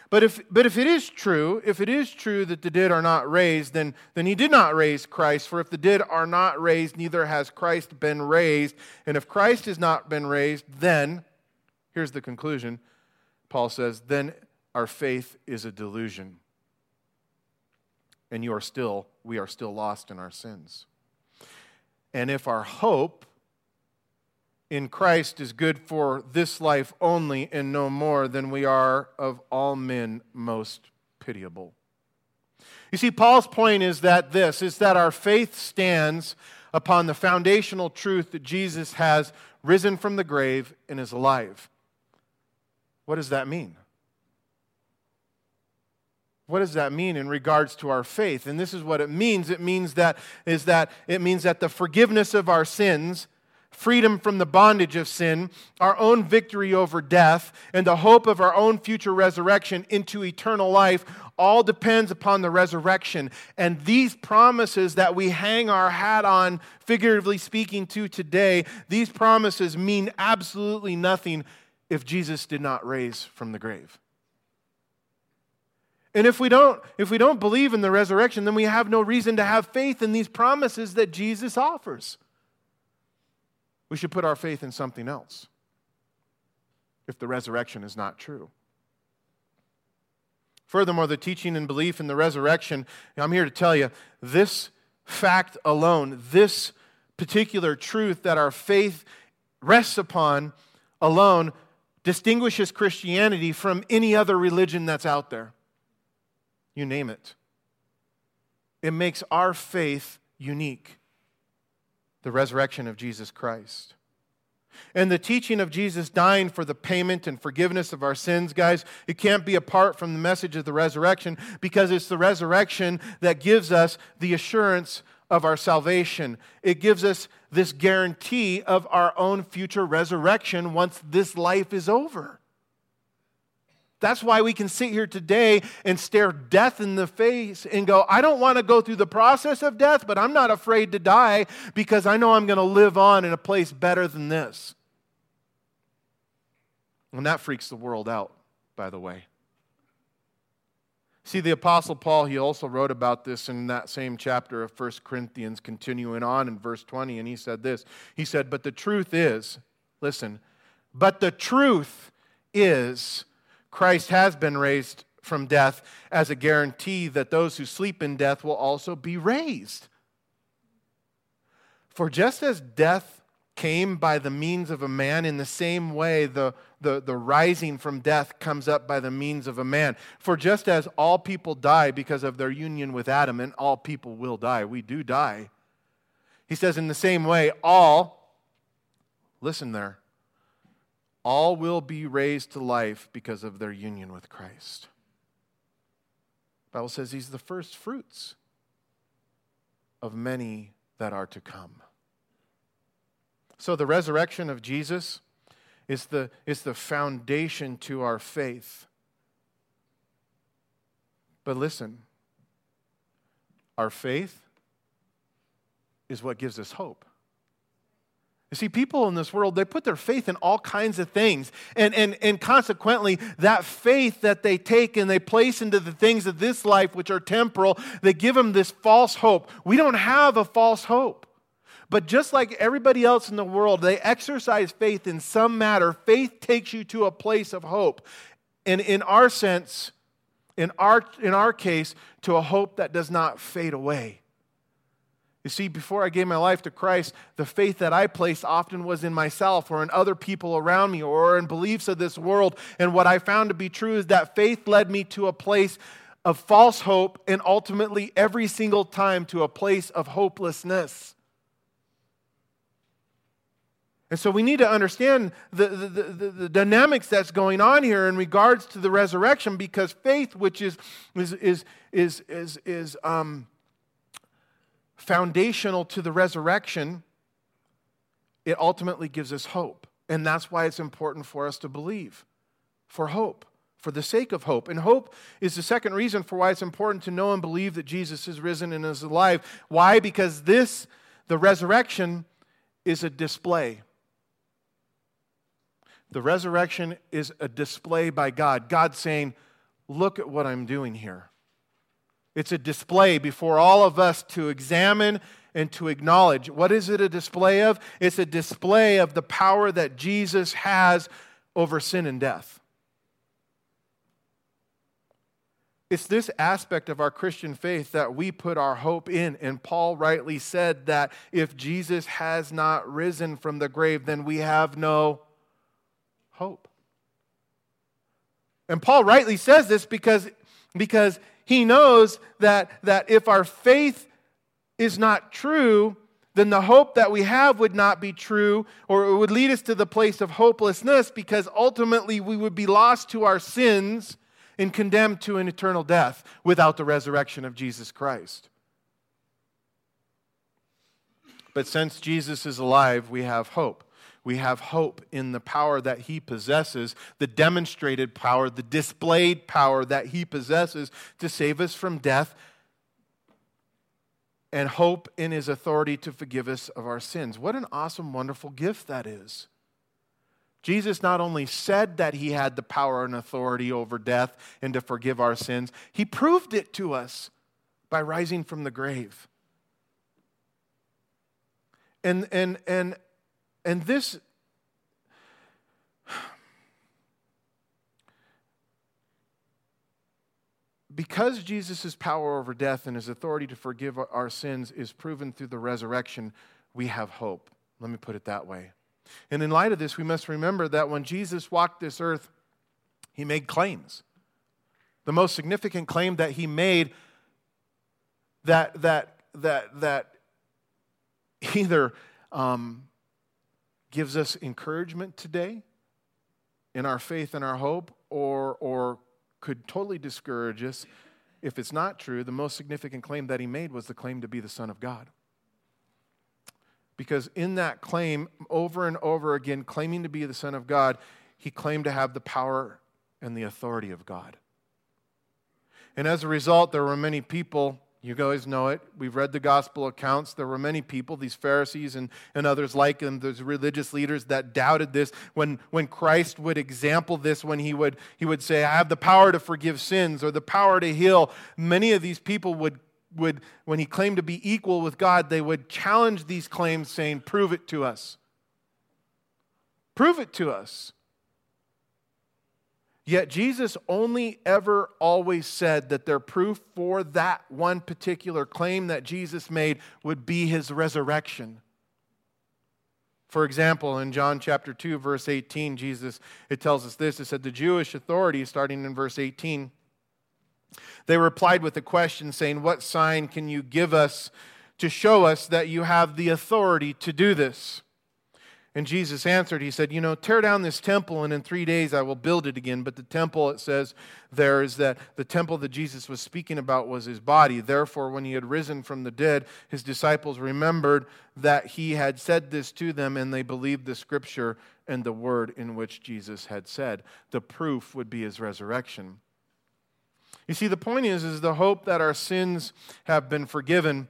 But if, but if it is true, if it is true that the dead are not raised, then, then he did not raise Christ. For if the dead are not raised, neither has Christ been raised. And if Christ has not been raised, then, here's the conclusion Paul says, then our faith is a delusion. And you are still, we are still lost in our sins. And if our hope in Christ is good for this life only and no more, than we are of all men most pitiable. You see, Paul's point is that this is that our faith stands upon the foundational truth that Jesus has risen from the grave and is alive. What does that mean? What does that mean in regards to our faith? And this is what it means. It means that is that it means that the forgiveness of our sins freedom from the bondage of sin, our own victory over death, and the hope of our own future resurrection into eternal life all depends upon the resurrection. And these promises that we hang our hat on, figuratively speaking, to today, these promises mean absolutely nothing if Jesus did not raise from the grave. And if we don't if we don't believe in the resurrection, then we have no reason to have faith in these promises that Jesus offers. We should put our faith in something else if the resurrection is not true. Furthermore, the teaching and belief in the resurrection, I'm here to tell you this fact alone, this particular truth that our faith rests upon alone, distinguishes Christianity from any other religion that's out there. You name it. It makes our faith unique the resurrection of Jesus Christ. And the teaching of Jesus dying for the payment and forgiveness of our sins, guys, it can't be apart from the message of the resurrection because it's the resurrection that gives us the assurance of our salvation. It gives us this guarantee of our own future resurrection once this life is over. That's why we can sit here today and stare death in the face and go, I don't want to go through the process of death, but I'm not afraid to die because I know I'm going to live on in a place better than this. And that freaks the world out, by the way. See, the Apostle Paul, he also wrote about this in that same chapter of 1 Corinthians, continuing on in verse 20, and he said this. He said, But the truth is, listen, but the truth is, Christ has been raised from death as a guarantee that those who sleep in death will also be raised. For just as death came by the means of a man, in the same way the, the, the rising from death comes up by the means of a man. For just as all people die because of their union with Adam, and all people will die, we do die. He says, in the same way, all, listen there, all will be raised to life because of their union with Christ. The Bible says he's the first fruits of many that are to come. So the resurrection of Jesus is the, is the foundation to our faith. But listen, our faith is what gives us hope. You see, people in this world, they put their faith in all kinds of things. And, and, and consequently, that faith that they take and they place into the things of this life, which are temporal, they give them this false hope. We don't have a false hope. But just like everybody else in the world, they exercise faith in some matter. Faith takes you to a place of hope. And in our sense, in our, in our case, to a hope that does not fade away. You see, before I gave my life to Christ, the faith that I placed often was in myself or in other people around me or in beliefs of this world. And what I found to be true is that faith led me to a place of false hope and ultimately every single time to a place of hopelessness. And so we need to understand the, the, the, the, dynamics that's going on here in regards to the resurrection because faith, which is, is, is, is, is, is um, foundational to the resurrection, it ultimately gives us hope. And that's why it's important for us to believe for hope, for the sake of hope. And hope is the second reason for why it's important to know and believe that Jesus is risen and is alive. Why? Because this, the resurrection, is a display the resurrection is a display by God. God saying, Look at what I'm doing here. It's a display before all of us to examine and to acknowledge. What is it a display of? It's a display of the power that Jesus has over sin and death. It's this aspect of our Christian faith that we put our hope in. And Paul rightly said that if Jesus has not risen from the grave, then we have no hope. And Paul rightly says this because, because he knows that, that if our faith is not true, then the hope that we have would not be true, or it would lead us to the place of hopelessness because ultimately we would be lost to our sins and condemned to an eternal death without the resurrection of Jesus Christ. But since Jesus is alive, we have hope we have hope in the power that he possesses, the demonstrated power, the displayed power that he possesses to save us from death, and hope in his authority to forgive us of our sins. What an awesome, wonderful gift that is. Jesus not only said that he had the power and authority over death and to forgive our sins, he proved it to us by rising from the grave. And, and, and and this because Jesus' power over death and his authority to forgive our sins is proven through the resurrection, we have hope. Let me put it that way. And in light of this, we must remember that when Jesus walked this earth, he made claims. The most significant claim that he made that, that, that, that either um, gives us encouragement today in our faith and our hope, or, or could totally discourage us if it's not true. The most significant claim that he made was the claim to be the Son of God. Because in that claim, over and over again, claiming to be the Son of God, he claimed to have the power and the authority of God. And as a result, there were many people you guys know it. We've read the gospel accounts. There were many people, these Pharisees and, and others like them, those religious leaders that doubted this. When, when Christ would example this, when he would, he would say, I have the power to forgive sins or the power to heal, many of these people would, would, when he claimed to be equal with God, they would challenge these claims, saying, Prove it to us. Prove it to us. Yet Jesus only ever always said that their proof for that one particular claim that Jesus made would be his resurrection. For example, in John chapter 2, verse 18, Jesus, it tells us this. It said, The Jewish authorities, starting in verse 18, they replied with a question saying, What sign can you give us to show us that you have the authority to do this? And Jesus answered, He said, You know, tear down this temple, and in three days I will build it again. But the temple, it says there, is that the temple that Jesus was speaking about was his body. Therefore, when he had risen from the dead, his disciples remembered that he had said this to them, and they believed the scripture and the word in which Jesus had said. The proof would be his resurrection. You see, the point is, is the hope that our sins have been forgiven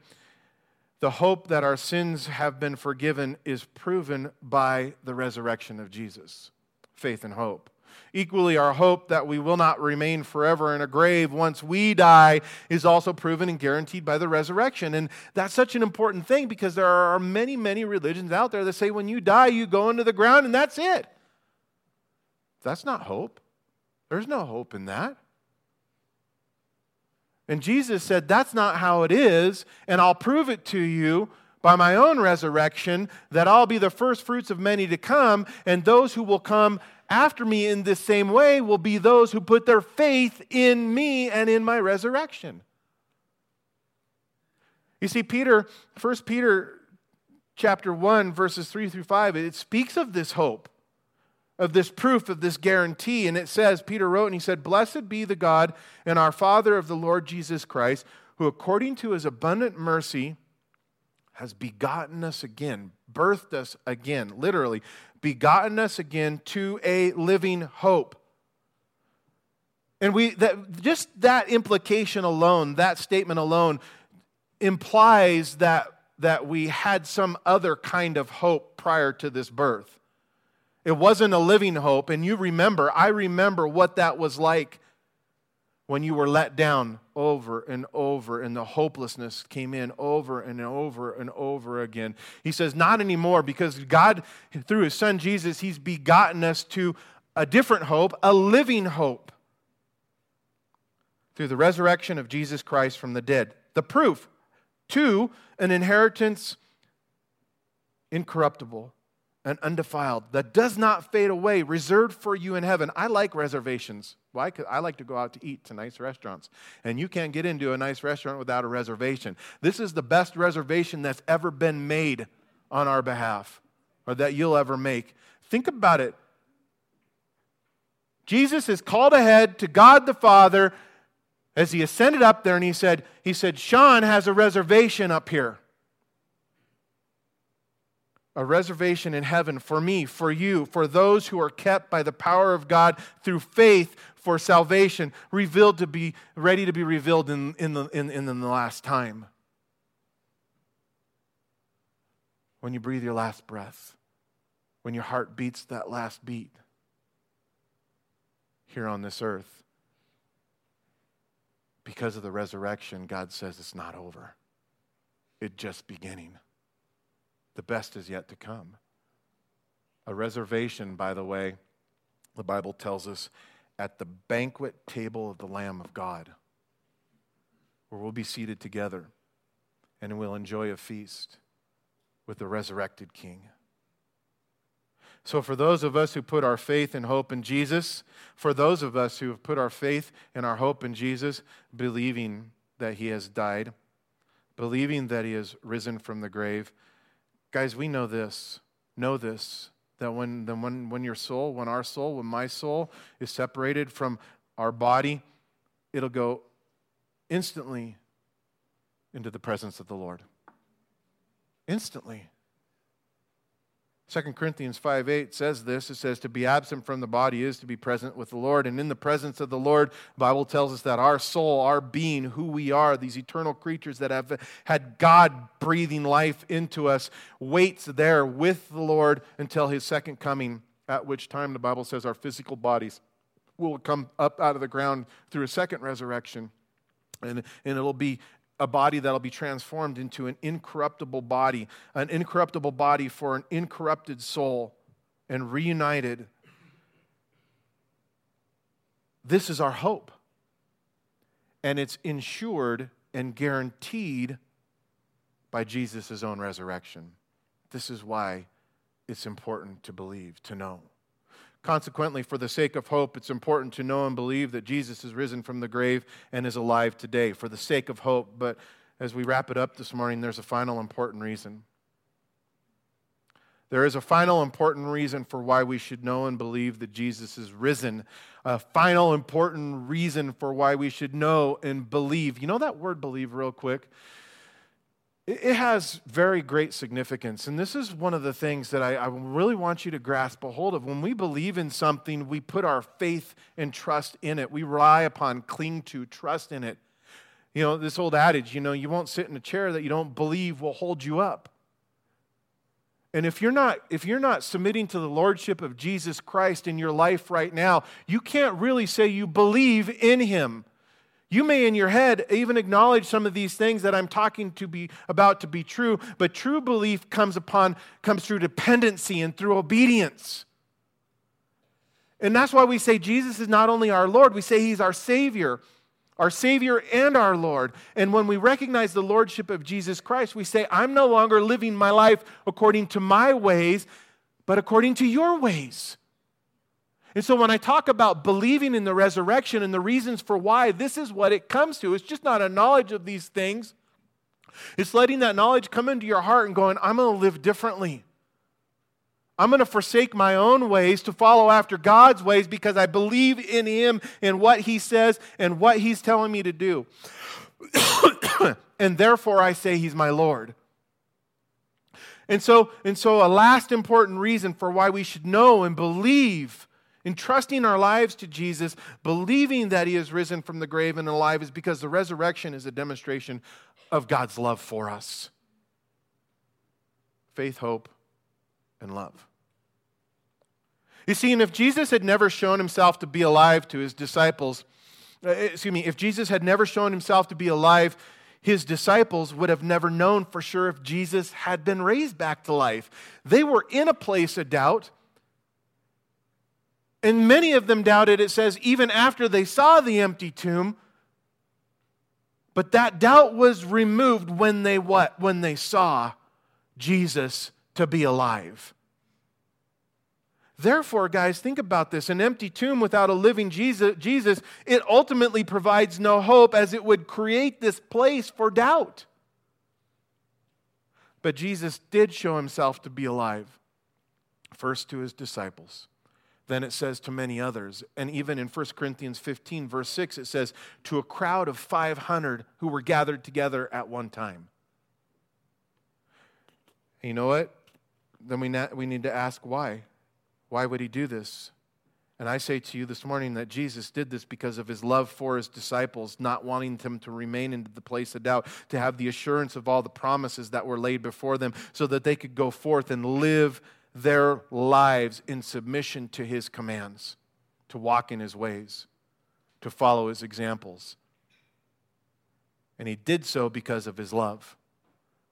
the hope that our sins have been forgiven is proven by the resurrection of Jesus. Faith and hope. Equally, our hope that we will not remain forever in a grave once we die is also proven and guaranteed by the resurrection. And that's such an important thing because there are many, many religions out there that say when you die, you go into the ground and that's it. That's not hope. There's no hope in that. And Jesus said, That's not how it is, and I'll prove it to you by my own resurrection that I'll be the first fruits of many to come, and those who will come after me in this same way will be those who put their faith in me and in my resurrection. You see, Peter, 1 Peter chapter 1, verses 3 through 5, it speaks of this hope of this proof, of this guarantee. And it says, Peter wrote and he said, Blessed be the God and our Father of the Lord Jesus Christ, who according to his abundant mercy has begotten us again, birthed us again, literally, begotten us again to a living hope. And we that just that implication alone, that statement alone, implies that, that we had some other kind of hope prior to this birth. It wasn't a living hope. And you remember, I remember what that was like when you were let down over and over, and the hopelessness came in over and over and over again. He says, Not anymore, because God, through His Son Jesus, He's begotten us to a different hope, a living hope, through the resurrection of Jesus Christ from the dead. The proof, to an inheritance incorruptible and undefiled, that does not fade away, reserved for you in heaven. I like reservations. Why? Because I like to go out to eat to nice restaurants. And you can't get into a nice restaurant without a reservation. This is the best reservation that's ever been made on our behalf or that you'll ever make. Think about it. Jesus is called ahead to God the Father as he ascended up there and he said, he said, Sean has a reservation up here a reservation in heaven for me, for you, for those who are kept by the power of God through faith for salvation, revealed to be ready to be revealed in, in, the, in, in the last time. When you breathe your last breath, when your heart beats that last beat here on this earth. Because of the resurrection, God says it's not over. It's just beginning. The best is yet to come. A reservation, by the way, the Bible tells us, at the banquet table of the Lamb of God, where we'll be seated together and we'll enjoy a feast with the resurrected King. So, for those of us who put our faith and hope in Jesus, for those of us who have put our faith and our hope in Jesus, believing that He has died, believing that He has risen from the grave, Guys, we know this. Know this that when, when, when your soul, when our soul, when my soul is separated from our body, it'll go instantly into the presence of the Lord. Instantly. 2 Corinthians 5 8 says this. It says, To be absent from the body is to be present with the Lord. And in the presence of the Lord, the Bible tells us that our soul, our being, who we are, these eternal creatures that have had God breathing life into us, waits there with the Lord until his second coming, at which time the Bible says our physical bodies will come up out of the ground through a second resurrection. And, and it'll be a body that'll be transformed into an incorruptible body, an incorruptible body for an incorrupted soul, and reunited. This is our hope. And it's insured and guaranteed by Jesus' own resurrection. This is why it's important to believe, to know. Consequently, for the sake of hope, it's important to know and believe that Jesus is risen from the grave and is alive today, for the sake of hope. But as we wrap it up this morning, there's a final important reason. There is a final important reason for why we should know and believe that Jesus is risen. A final important reason for why we should know and believe. You know that word believe, real quick? It has very great significance. And this is one of the things that I, I, really want you to grasp a hold of. When we believe in something, we put our faith and trust in it. We rely upon, cling to, trust in it. You know, this old adage, you know, you won't sit in a chair that you don't believe will hold you up. And if you're not if you're not submitting to the lordship of Jesus Christ in your life right now, you can't really say you believe in him. You may in your head even acknowledge some of these things that I'm talking to be about to be true, but true belief comes upon comes through dependency and through obedience. And that's why we say Jesus is not only our Lord, we say he's our savior our Savior and our Lord. And when we recognize the Lordship of Jesus Christ, we say, I'm no longer living my life according to my ways, but according to your ways. And so when I talk about believing in the resurrection and the reasons for why, this is what it comes to. It's just not a knowledge of these things, it's letting that knowledge come into your heart and going, I'm going to live differently. I'm going to forsake my own ways to follow after God's ways because I believe in Him and what He says and what He's telling me to do. and therefore I say He's my Lord. And so, and so, a last important reason for why we should know and believe in trusting our lives to Jesus, believing that He has risen from the grave and alive, is because the resurrection is a demonstration of God's love for us. Faith, hope, and love. You see, and if Jesus had never shown himself to be alive to his disciples, uh, excuse me, if Jesus had never shown himself to be alive, his disciples would have never known for sure if Jesus had been raised back to life. They were in a place of doubt. And many of them doubted, it says, even after they saw the empty tomb. But that doubt was removed when they what? When they saw Jesus to be alive. Therefore, guys, think about this. An empty tomb without a living Jesus, Jesus, it ultimately provides no hope as it would create this place for doubt. But Jesus did show himself to be alive, first to his disciples. Then it says to many others. And even in 1 Corinthians 15, verse 6, it says, to a crowd of 500 who were gathered together at one time. You know what? Then we, we need to ask why. Why would he do this? And I say to you this morning that Jesus did this because of his love for his disciples, not wanting them to remain in the place of doubt, to have the assurance of all the promises that were laid before them, so that they could go forth and live their lives in submission to his commands, to walk in his ways, to follow his examples. And he did so because of his love,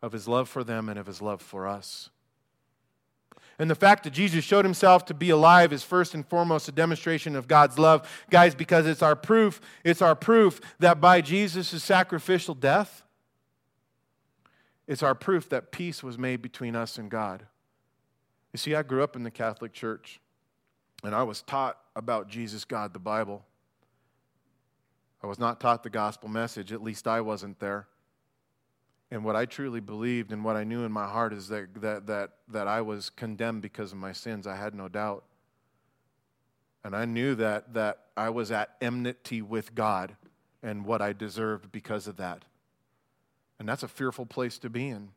of his love for them and of his love for us. And the fact that Jesus showed himself to be alive is first and foremost a demonstration of God's love. Guys, because it's our proof, it's our proof that by Jesus' sacrificial death, it's our proof that peace was made between us and God. You see, I grew up in the Catholic Church, and I was taught about Jesus, God, the Bible. I was not taught the gospel message, at least I wasn't there. And what I truly believed and what I knew in my heart is that, that, that, that I was condemned because of my sins. I had no doubt. And I knew that, that I was at enmity with God and what I deserved because of that. And that's a fearful place to be in.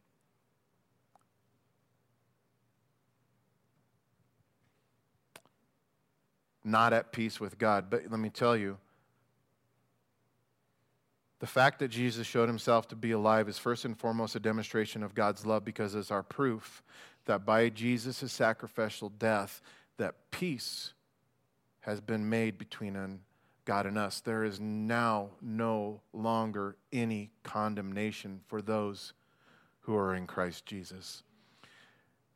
Not at peace with God. But let me tell you, the fact that Jesus showed himself to be alive is first and foremost a demonstration of God's love because it's our proof that by Jesus' sacrificial death that peace has been made between God and us. There is now no longer any condemnation for those who are in Christ Jesus.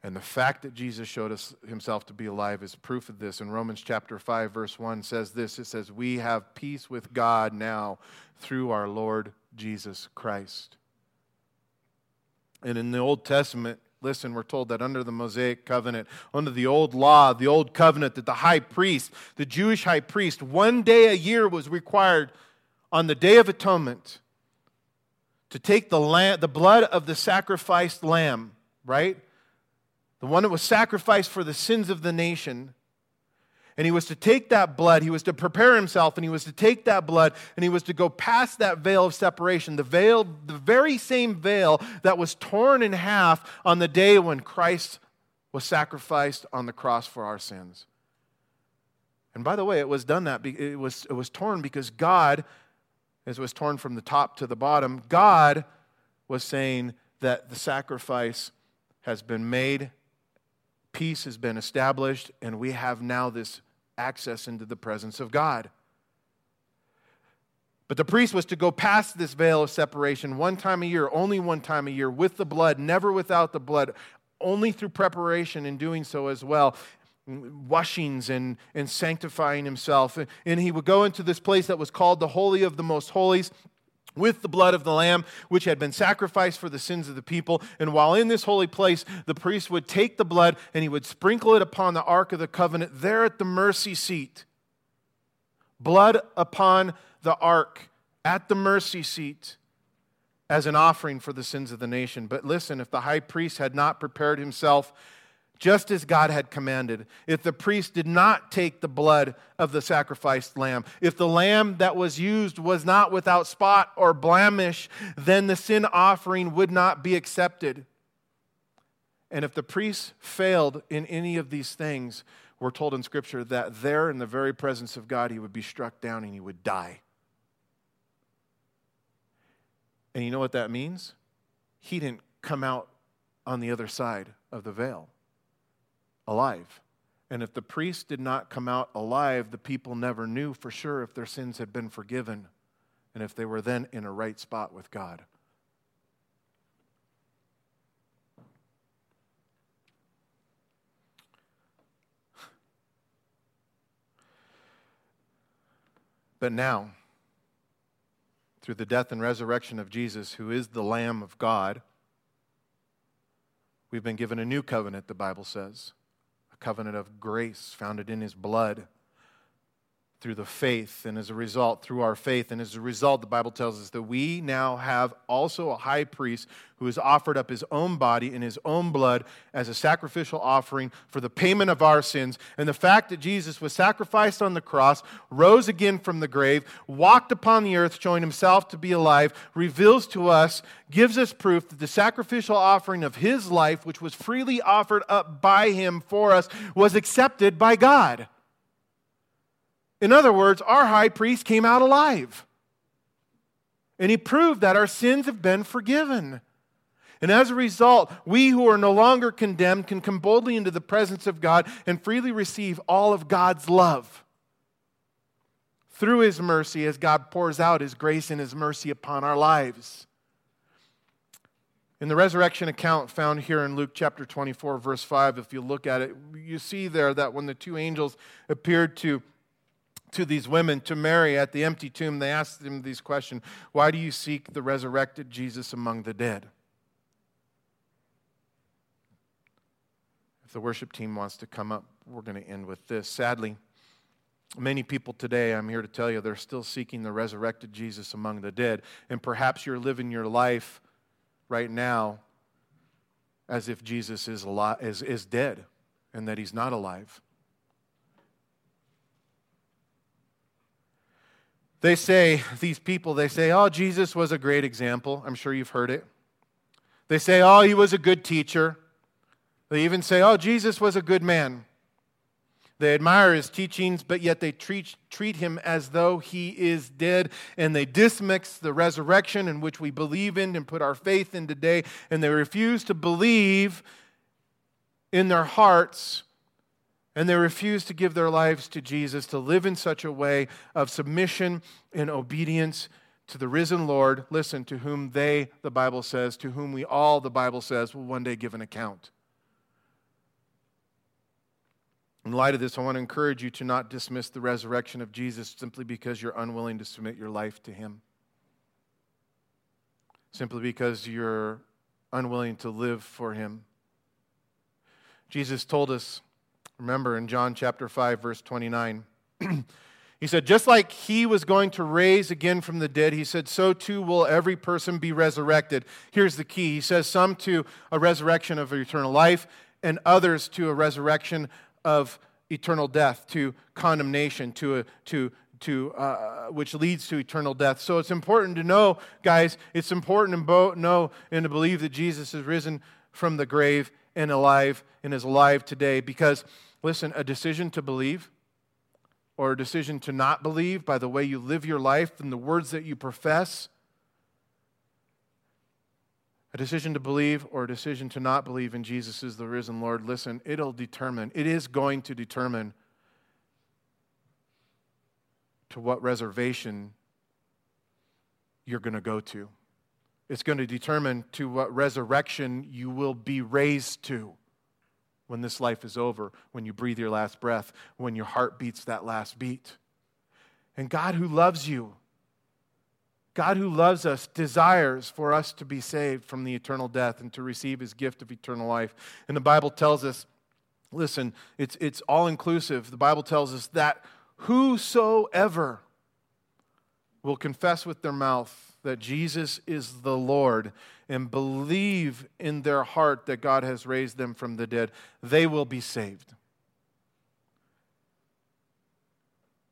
And the fact that Jesus showed us himself to be alive is proof of this. In Romans chapter 5, verse 1 says this it says, We have peace with God now through our Lord Jesus Christ. And in the Old Testament, listen, we're told that under the Mosaic covenant, under the old law, the old covenant, that the high priest, the Jewish high priest, one day a year was required on the Day of Atonement to take the, lamb, the blood of the sacrificed lamb, right? The one that was sacrificed for the sins of the nation. And he was to take that blood, he was to prepare himself, and he was to take that blood, and he was to go past that veil of separation, the veil, the very same veil that was torn in half on the day when Christ was sacrificed on the cross for our sins. And by the way, it was done that it was, it was torn because God, as it was torn from the top to the bottom, God was saying that the sacrifice has been made, peace has been established, and we have now this access into the presence of God. But the priest was to go past this veil of separation one time a year, only one time a year, with the blood, never without the blood, only through preparation in doing so as well washings and, and sanctifying himself. And he would go into this place that was called the Holy of the Most Holies with the blood of the Lamb, which had been sacrificed for the sins of the people. And while in this holy place, the priest would take the blood and he would sprinkle it upon the Ark of the Covenant there at the mercy seat. Blood upon the Ark at the mercy seat as an offering for the sins of the nation. But listen, if the high priest had not prepared himself, just as God had commanded. If the priest did not take the blood of the sacrificed lamb, if the lamb that was used was not without spot or blemish, then the sin offering would not be accepted. And if the priest failed in any of these things, we're told in Scripture that there in the very presence of God, he would be struck down and he would die. And you know what that means? He didn't come out on the other side of the veil alive. And if the priest did not come out alive, the people never knew for sure if their sins had been forgiven and if they were then in a right spot with God. But now, through the death and resurrection of Jesus, who is the Lamb of God, we've been given a new covenant, the Bible says covenant of grace founded in his blood through the faith, and as a result, through our faith. And as a result, the Bible tells us that we now have also a high priest who has offered up his own body and his own blood as a sacrificial offering for the payment of our sins. And the fact that Jesus was sacrificed on the cross, rose again from the grave, walked upon the earth, showing himself to be alive, reveals to us, gives us proof that the sacrificial offering of his life, which was freely offered up by him for us, was accepted by God. In other words, our high priest came out alive. And he proved that our sins have been forgiven. And as a result, we who are no longer condemned can come boldly into the presence of God and freely receive all of God's love through his mercy as God pours out his grace and his mercy upon our lives. In the resurrection account found here in Luke chapter 24, verse 5, if you look at it, you see there that when the two angels appeared to to these women, to Mary at the empty tomb, they asked them these questions Why do you seek the resurrected Jesus among the dead? If the worship team wants to come up, we're going to end with this. Sadly, many people today, I'm here to tell you, they're still seeking the resurrected Jesus among the dead. And perhaps you're living your life right now as if Jesus is, alive, is, is dead and that he's not alive. They say, these people, they say, oh, Jesus was a great example. I'm sure you've heard it. They say, oh, he was a good teacher. They even say, oh, Jesus was a good man. They admire his teachings, but yet they treat, treat him as though he is dead, and they dismix the resurrection in which we believe in and put our faith in today, and they refuse to believe in their hearts and they refuse to give their lives to Jesus, to live in such a way of submission and obedience to the risen Lord, listen, to whom they, the Bible says, to whom we all, the Bible says, will one day give an account. In light of this, I want to encourage you to not dismiss the resurrection of Jesus simply because you're unwilling to submit your life to Him. Simply because you're unwilling to live for Him. Jesus told us Remember in John chapter 5, verse 29, he said, just like he was going to raise again from the dead, he said, so too will every person be resurrected. Here's the key. He says, some to a resurrection of eternal life, and others to a resurrection of eternal death, to condemnation, to, a, to, to uh, which leads to eternal death. So it's important to know, guys, it's important to know and to believe that Jesus is risen from the grave and alive and is alive today because, listen, a decision to believe or a decision to not believe by the way you live your life and the words that you profess a decision to believe or a decision to not believe in Jesus is the risen Lord, listen, it'll determine, it is going to determine to what reservation you're going to go to. It's going to determine to what resurrection you will be raised to when this life is over, when you breathe your last breath, when your heart beats that last beat. And God, who loves you, God, who loves us, desires for us to be saved from the eternal death and to receive his gift of eternal life. And the Bible tells us listen, it's, it's all inclusive. The Bible tells us that whosoever will confess with their mouth that Jesus is the Lord and believe in their heart that God has raised them from the dead, they will be saved.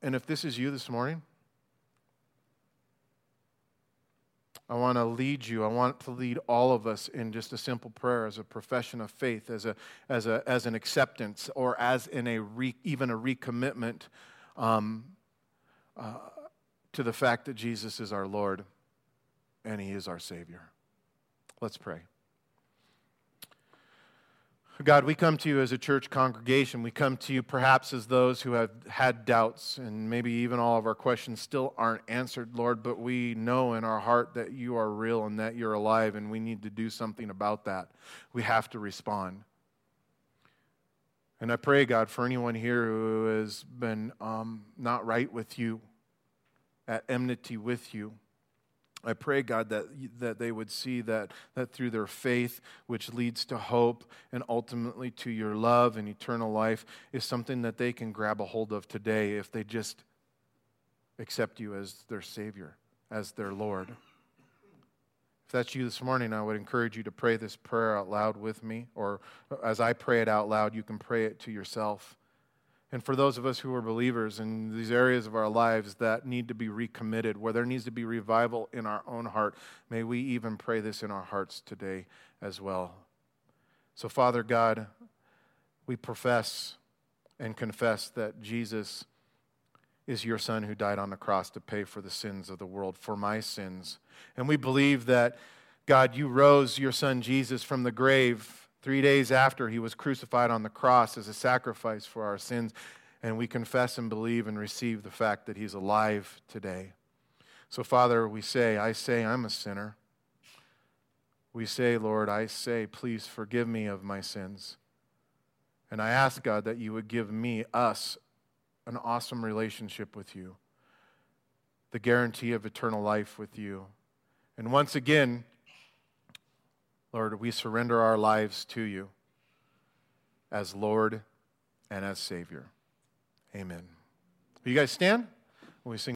And if this is you this morning, I want to lead you. I want to lead all of us in just a simple prayer as a profession of faith, as, a, as, a, as an acceptance, or as in a re, even a recommitment um, uh, to the fact that Jesus is our Lord and He is our Savior. Let's pray. God, we come to you as a church congregation. We come to you perhaps as those who have had doubts, and maybe even all of our questions still aren't answered, Lord, but we know in our heart that you are real and that you're alive, and we need to do something about that. We have to respond. And I pray, God, for anyone here who has been um, not right with you, at enmity with you. I pray, God, that, that they would see that, that through their faith, which leads to hope and ultimately to your love and eternal life, is something that they can grab a hold of today if they just accept you as their Savior, as their Lord. If that's you this morning, I would encourage you to pray this prayer out loud with me, or as I pray it out loud, you can pray it to yourself. And for those of us who are believers in these areas of our lives that need to be recommitted, where there needs to be revival in our own heart, may we even pray this in our hearts today as well. So, Father God, we profess and confess that Jesus is your Son who died on the cross to pay for the sins of the world, for my sins. And we believe that, God, you rose your Son Jesus from the grave Three days after he was crucified on the cross as a sacrifice for our sins, and we confess and believe and receive the fact that he's alive today. So, Father, we say, I say I'm a sinner. We say, Lord, I say, please forgive me of my sins. And I ask, God, that you would give me, us, an awesome relationship with you, the guarantee of eternal life with you. And once again, Lord, we surrender our lives to you as Lord and as Savior. Amen. Will you guys stand? We sing.